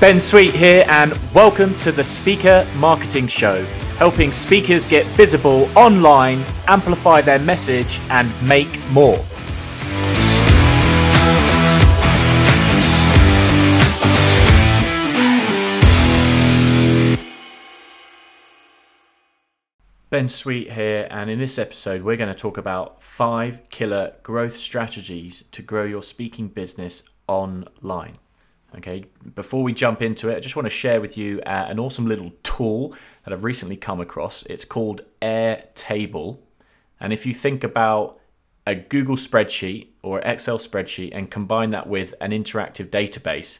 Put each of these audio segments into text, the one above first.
Ben Sweet here, and welcome to the Speaker Marketing Show, helping speakers get visible online, amplify their message, and make more. Ben Sweet here, and in this episode, we're going to talk about five killer growth strategies to grow your speaking business online. Okay, before we jump into it, I just want to share with you uh, an awesome little tool that I've recently come across. It's called Airtable. And if you think about a Google spreadsheet or Excel spreadsheet and combine that with an interactive database,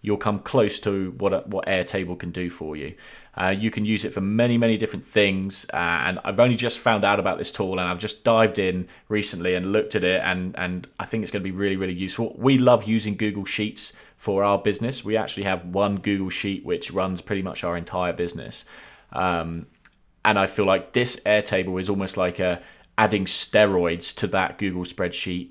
you'll come close to what what Airtable can do for you. Uh, you can use it for many many different things, uh, and I've only just found out about this tool, and I've just dived in recently and looked at it, and and I think it's going to be really really useful. We love using Google Sheets for our business. We actually have one Google Sheet which runs pretty much our entire business. Um, and I feel like this Airtable is almost like a adding steroids to that Google spreadsheet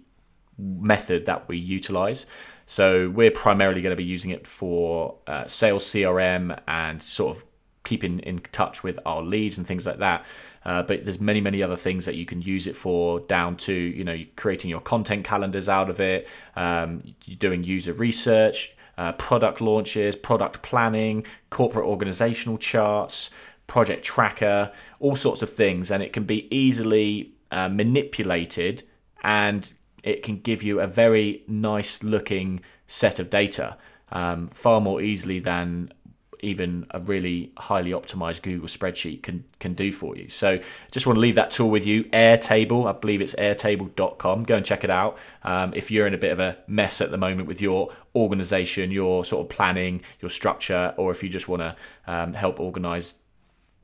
method that we utilize. So we're primarily going to be using it for uh, sales CRM and sort of keeping in touch with our leads and things like that. Uh, but there's many, many other things that you can use it for, down to you know creating your content calendars out of it, um, doing user research, uh, product launches, product planning, corporate organizational charts, project tracker, all sorts of things, and it can be easily uh, manipulated and it can give you a very nice looking set of data um, far more easily than even a really highly optimized Google spreadsheet can can do for you. So just want to leave that tool with you. Airtable, I believe it's airtable.com. Go and check it out. Um, if you're in a bit of a mess at the moment with your organization, your sort of planning, your structure, or if you just want to um, help organize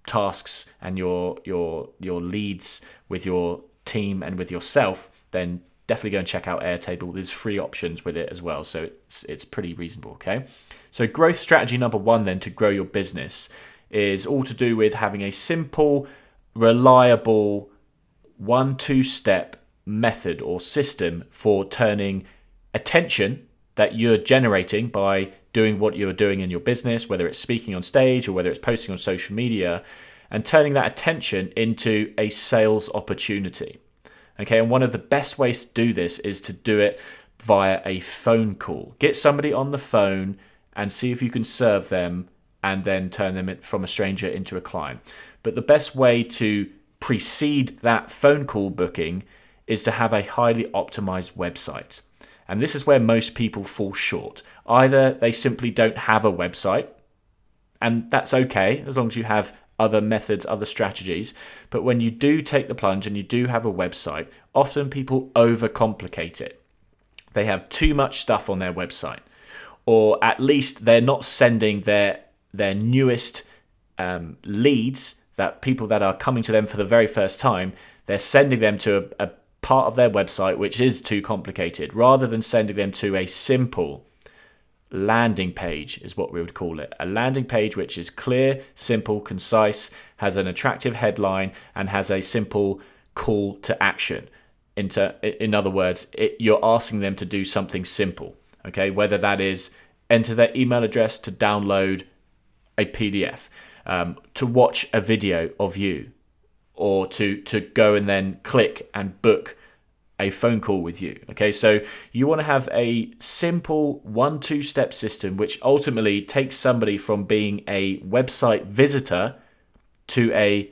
tasks and your your your leads with your team and with yourself, then definitely go and check out Airtable. There's free options with it as well, so it's it's pretty reasonable. Okay, so growth strategy number one then to grow your business is all to do with having a simple, reliable, one-two step method or system for turning attention that you're generating by doing what you're doing in your business, whether it's speaking on stage or whether it's posting on social media, and turning that attention into a sales opportunity. Okay, and one of the best ways to do this is to do it via a phone call. Get somebody on the phone and see if you can serve them and then turn them from a stranger into a client. But the best way to precede that phone call booking is to have a highly optimized website. And this is where most people fall short. Either they simply don't have a website, and that's okay as long as you have other methods, other strategies. But when you do take the plunge and you do have a website, often people overcomplicate it. They have too much stuff on their website, or at least they're not sending their their newest um, leads that people that are coming to them for the very first time. They're sending them to a, a part of their website which is too complicated, rather than sending them to a simple landing page is what we would call it. A landing page which is clear, simple, concise, has an attractive headline, and has a simple call to action. Into, in other words, it, you're asking them to do something simple. Okay, whether that is enter their email address to download a PDF, um, to watch a video of you, or to to go and then click and book a phone call with you. Okay, so you want to have a simple one two step system which ultimately takes somebody from being a website visitor to a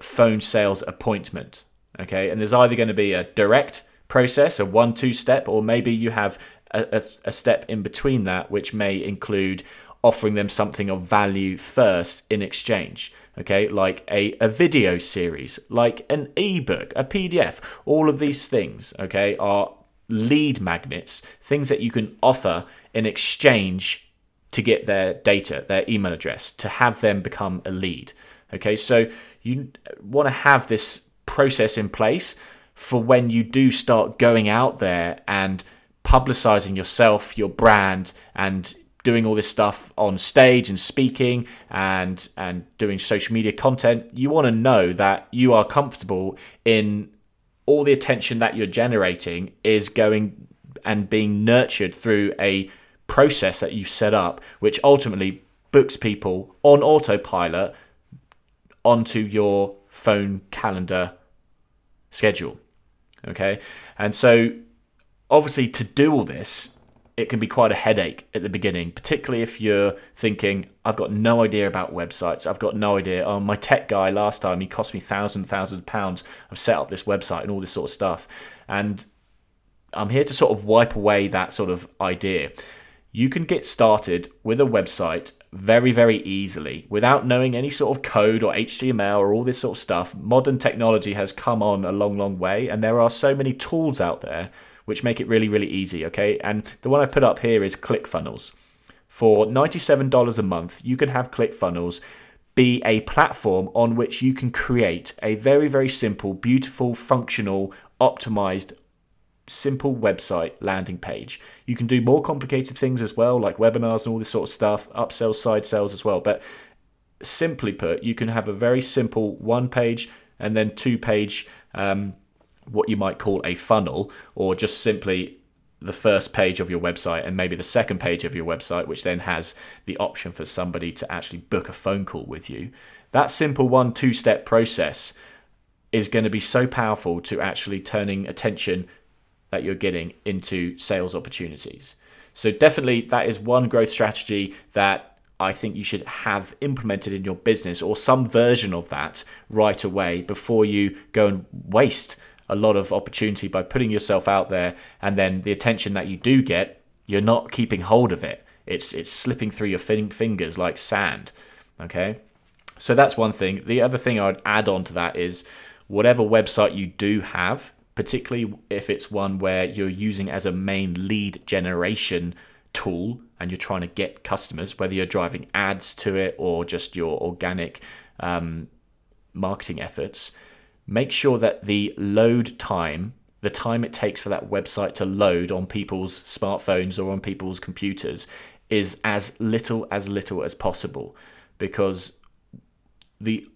phone sales appointment. Okay, and there's either going to be a direct process, a one two step, or maybe you have a, a, a step in between that, which may include offering them something of value first in exchange okay like a, a video series like an ebook a pdf all of these things okay are lead magnets things that you can offer in exchange to get their data their email address to have them become a lead okay? So you want to have this process in place for when you do start going out there and publicizing yourself your brand and doing all this stuff on stage and speaking and and doing social media content you want to know that you are comfortable in all the attention that you're generating is going and being nurtured through a process that you've set up, which ultimately books people on autopilot onto your phone calendar schedule. Okay. And so, obviously, to do all this, it can be quite a headache at the beginning, particularly if you're thinking, I've got no idea about websites. I've got no idea. Oh, my tech guy last time, he cost me thousands, thousands of pounds. I've set up this website and all this sort of stuff. And I'm here to sort of wipe away that sort of idea. You can get started with a website very, very easily without knowing any sort of code or HTML or all this sort of stuff. Modern technology has come on a long, long way, and there are so many tools out there which make it really, really easy. Okay, and the one I put up here is ClickFunnels. For $97 a month, you can have ClickFunnels be a platform on which you can create a very, very simple, beautiful, functional, optimized simple website landing page. You can do more complicated things as well, like webinars and all this sort of stuff, upsells, side sales as well. But simply put, you can have a very simple one page and then two page, um, what you might call a funnel, or just simply the first page of your website and maybe the second page of your website, which then has the option for somebody to actually book a phone call with you. That simple one, two step process is going to be so powerful to actually turning attention that you're getting into sales opportunities. So, definitely, that is one growth strategy that I think you should have implemented in your business or some version of that right away before you go and waste a lot of opportunity by putting yourself out there and then the attention that you do get, you're not keeping hold of it. It's it's slipping through your fingers like sand. Okay? So that's one thing. The other thing I'd add on to that is whatever website you do have, particularly if it's one where you're using as a main lead generation tool and you're trying to get customers, whether you're driving ads to it or just your organic um, marketing efforts, make sure that the load time, the time it takes for that website to load on people's smartphones or on people's computers, is as little as little as possible because the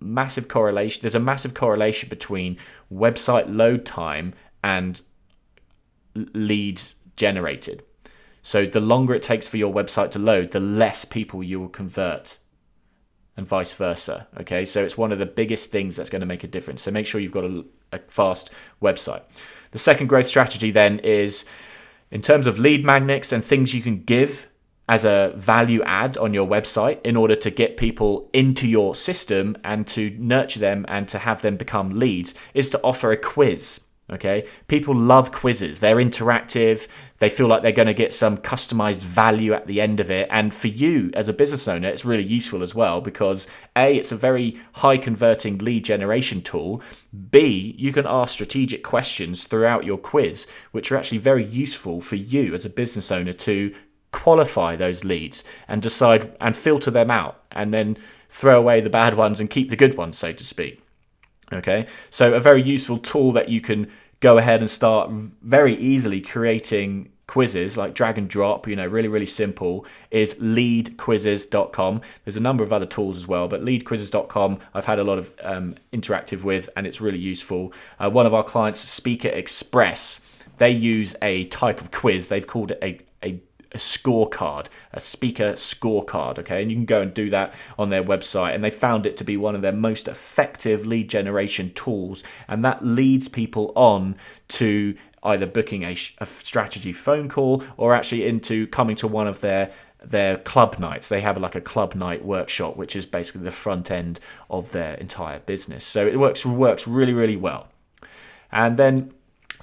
massive correlation. There's a massive correlation between website load time and leads generated. So the longer it takes for your website to load, the less people you will convert and vice versa. Okay, so it's one of the biggest things that's going to make a difference. So make sure you've got a, a, fast website. The second growth strategy then is in terms of lead magnets and things you can give as a value add on your website in order to get people into your system and to nurture them and to have them become leads is to offer a quiz. Okay, people love quizzes. They're interactive. They feel like they're going to get some customized value at the end of it. And for you as a business owner, it's really useful as well because A, it's a very high converting lead generation tool. B, you can ask strategic questions throughout your quiz, which are actually very useful for you as a business owner to qualify those leads and decide and filter them out and then throw away the bad ones and keep the good ones, so to speak. Okay, so a very useful tool that you can go ahead and start very easily creating quizzes like drag and drop you know really really simple is leadquizzes.com there's a number of other tools as well but leadquizzes.com i've had a lot of um, interactive with and it's really useful. Uh, one of our clients speaker express they use a type of quiz. They've called it a, a a scorecard, a speaker scorecard, okay? And you can go and do that on their website. And they found it to be one of their most effective lead generation tools. And that leads people on to either booking a, a strategy phone call or actually into coming to one of their their club nights. They have like a club night workshop, which is basically the front end of their entire business. So it works works really, really well. And then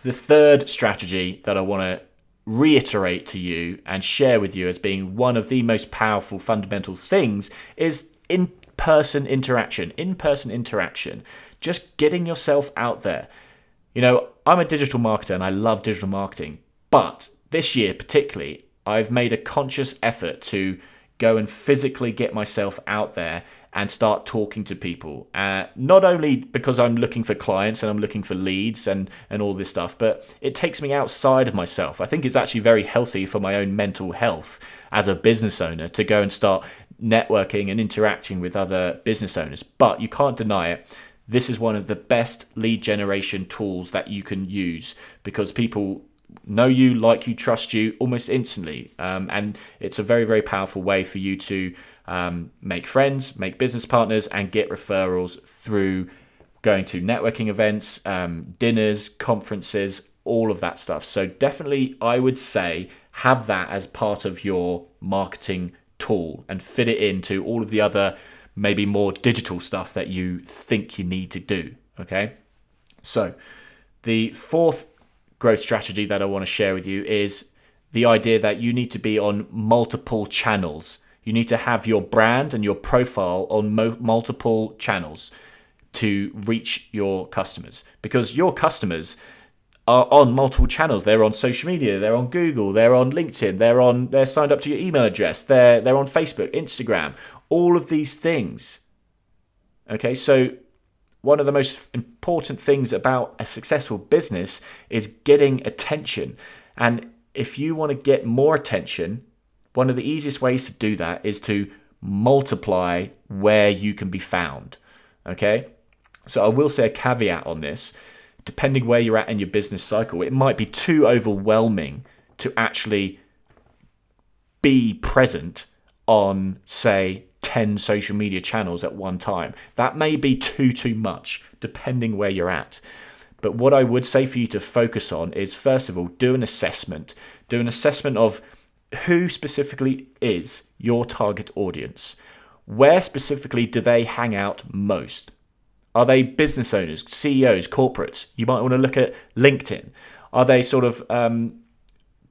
the third strategy that I want to reiterate to you and share with you as being one of the most powerful fundamental things is in person interaction. In person interaction. Just getting yourself out there. You know, I'm a digital marketer and I love digital marketing, but this year particularly, I've made a conscious effort to go and physically get myself out there and start talking to people. Uh, not only because I'm looking for clients and I'm looking for leads and, and all this stuff, but it takes me outside of myself. I think it's actually very healthy for my own mental health as a business owner to go and start networking and interacting with other business owners. But you can't deny it. This is one of the best lead generation tools that you can use because people know you, like you, trust you almost instantly. Um, and it's a very, very powerful way for you to um, make friends, make business partners, and get referrals through going to networking events, um, dinners, conferences, all of that stuff. So, definitely, I would say have that as part of your marketing tool and fit it into all of the other, maybe more digital stuff that you think you need to do. Okay. So, the fourth growth strategy that I want to share with you is the idea that you need to be on multiple channels. You need to have your brand and your profile on mo- multiple channels to reach your customers because your customers are on multiple channels. They're on social media, they're on Google, they're on LinkedIn, they're on they're signed up to your email address, they're they're on Facebook, Instagram, all of these things. Okay, so one of the most important things about a successful business is getting attention. And if you want to get more attention, one of the easiest ways to do that is to multiply where you can be found. Okay? So I will say a caveat on this. Depending where you're at in your business cycle, it might be too overwhelming to actually be present on, say, 10 social media channels at one time. That may be too, too much, depending where you're at. But what I would say for you to focus on is first of all, do an assessment. Do an assessment of who specifically is your target audience. Where specifically do they hang out most? Are they business owners, CEOs, corporates? You might want to look at LinkedIn. Are they sort of um,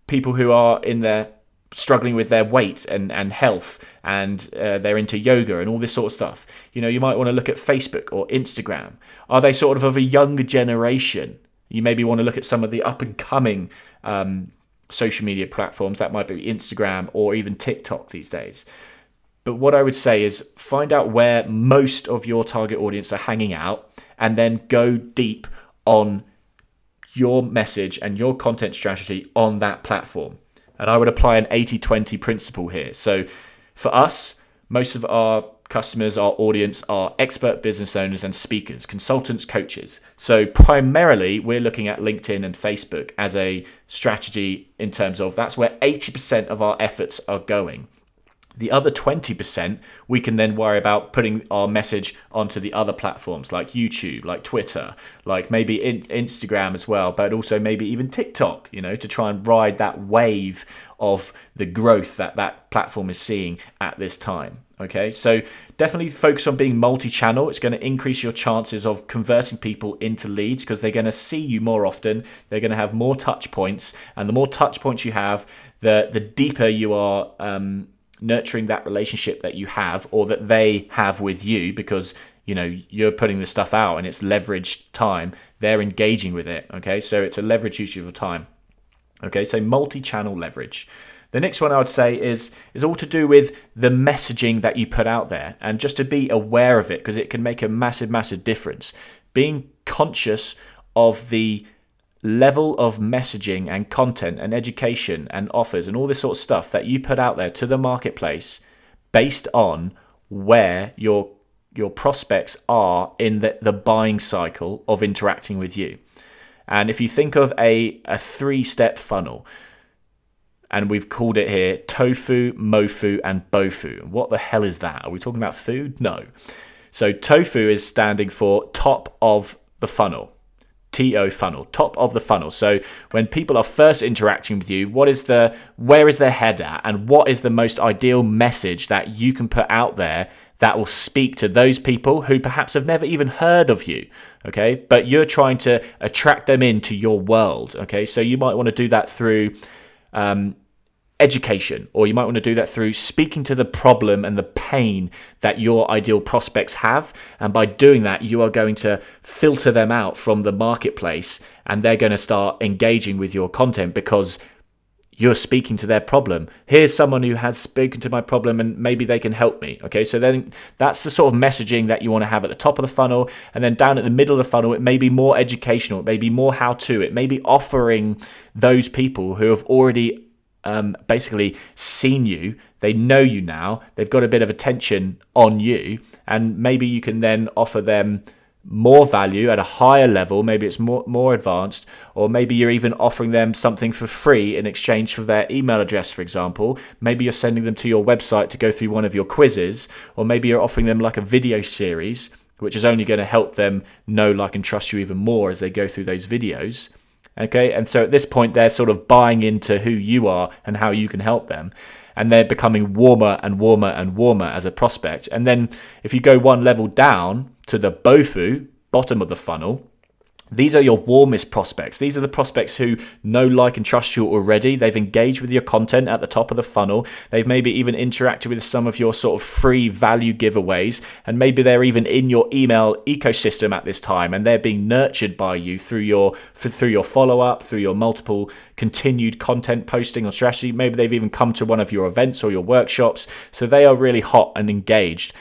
people who are in their struggling with their weight and, and health and uh, they're into yoga and all this sort of stuff. You know, you might want to look at Facebook or Instagram. Are they sort of of a younger generation? You maybe want to look at some of the up and coming um, social media platforms. That might be Instagram or even TikTok these days. But what I would say is find out where most of your target audience are hanging out and then go deep on your message and your content strategy on that platform. And I would apply an 80 20 principle here. So for us, most of our customers, our audience are expert business owners and speakers, consultants, coaches. So primarily, we're looking at LinkedIn and Facebook as a strategy in terms of that's where 80% of our efforts are going. The other 20%, we can then worry about putting our message onto the other platforms like YouTube, like Twitter, like maybe in- Instagram as well, but also maybe even TikTok, you know, to try and ride that wave of the growth that that platform is seeing at this time. Okay, so definitely focus on being multi channel. It's going to increase your chances of converting people into leads because they're going to see you more often. They're going to have more touch points, and the more touch points you have, the, the deeper you are. Um, nurturing that relationship that you have or that they have with you because you know you're putting this stuff out and it's leveraged time. They're engaging with it okay? So it's a leverage use of time okay? So multi-channel leverage. The next one i would say is is all to do with the messaging that you put out there and just to be aware of it because it can make a massive massive difference. Being conscious of the level of messaging and content and education and offers and all this sort of stuff that you put out there to the marketplace based on where your your prospects are in the, the buying cycle of interacting with you. And if you think of a, a three step funnel, and we've called it here tofu, mofu, and bofu. What the hell is that? Are we talking about food? No. So tofu is standing for top of the funnel. TO funnel, top of the funnel. So when people are first interacting with you, what is the where is their head at and what is the most ideal message that you can put out there that will speak to those people who perhaps have never even heard of you, okay? But you're trying to attract them into your world, okay? So you might want to do that through um, education, or you might want to do that through speaking to the problem and the pain that your ideal prospects have. And by doing that, you are going to filter them out from the marketplace and they're going to start engaging with your content because you're speaking to their problem. Here's someone who has spoken to my problem and maybe they can help me. Okay, so then that's the sort of messaging that you want to have at the top of the funnel. And then down at the middle of the funnel, it may be more educational, it may be more how to, it may be offering those people who have already um, basically seen you. They know you now. They've got a bit of attention on you, and maybe you can then offer them more value at a higher level, maybe it's more more advanced, or maybe you're even offering them something for free in exchange for their email address, for example. Maybe you're sending them to your website to go through one of your quizzes, or maybe you're offering them like a video series, which is only going to help them know, like, and trust you even more as they go through those videos. Okay, and so at this point, they're sort of buying into who you are and how you can help them and they're becoming warmer and warmer and warmer as a prospect. And then if you go one level down to the BOFU, bottom of the funnel, these are your warmest prospects. These are the prospects who know, like, and trust you already. They've engaged with your content at the top of the funnel. They've maybe even interacted with some of your sort of free value giveaways. And maybe they're even in your email ecosystem at this time and they're being nurtured by you through your through your follow-up, through your multiple continued content posting or strategy. Maybe they've even come to one of your events or your workshops. So they are really hot and engaged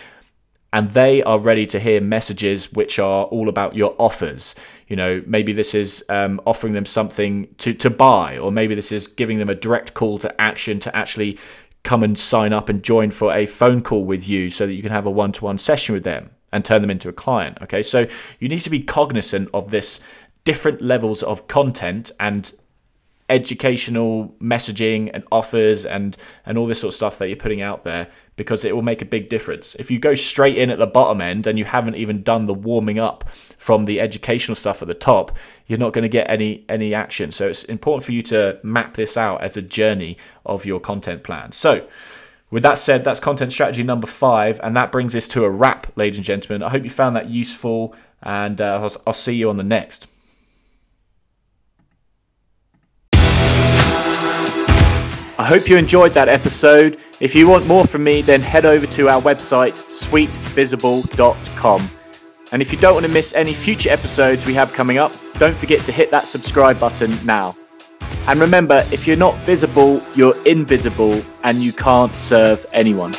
and they are ready to hear messages which are all about your offers. You know, maybe this is um, offering them something to, to buy, or maybe this is giving them a direct call to action to actually come and sign up and join for a phone call with you so that you can have a one to one session with them and turn them into a client. Okay, so you need to be cognizant of this different levels of content and educational messaging and offers and and all this sort of stuff that you're putting out there because it will make a big difference. If you go straight in at the bottom end and you haven't even done the warming up from the educational stuff at the top, you're not going to get any any action. So it's important for you to map this out as a journey of your content plan. So with that said, that's content strategy number five, and that brings us to a wrap, ladies and gentlemen. I hope you found that useful, and uh, I'll, I'll see you on the next. I hope you enjoyed that episode. If you want more from me, then head over to our website, sweetvisible.com. And if you don't want to miss any future episodes we have coming up, don't forget to hit that subscribe button now. And remember, if you're not visible, you're invisible and you can't serve anyone.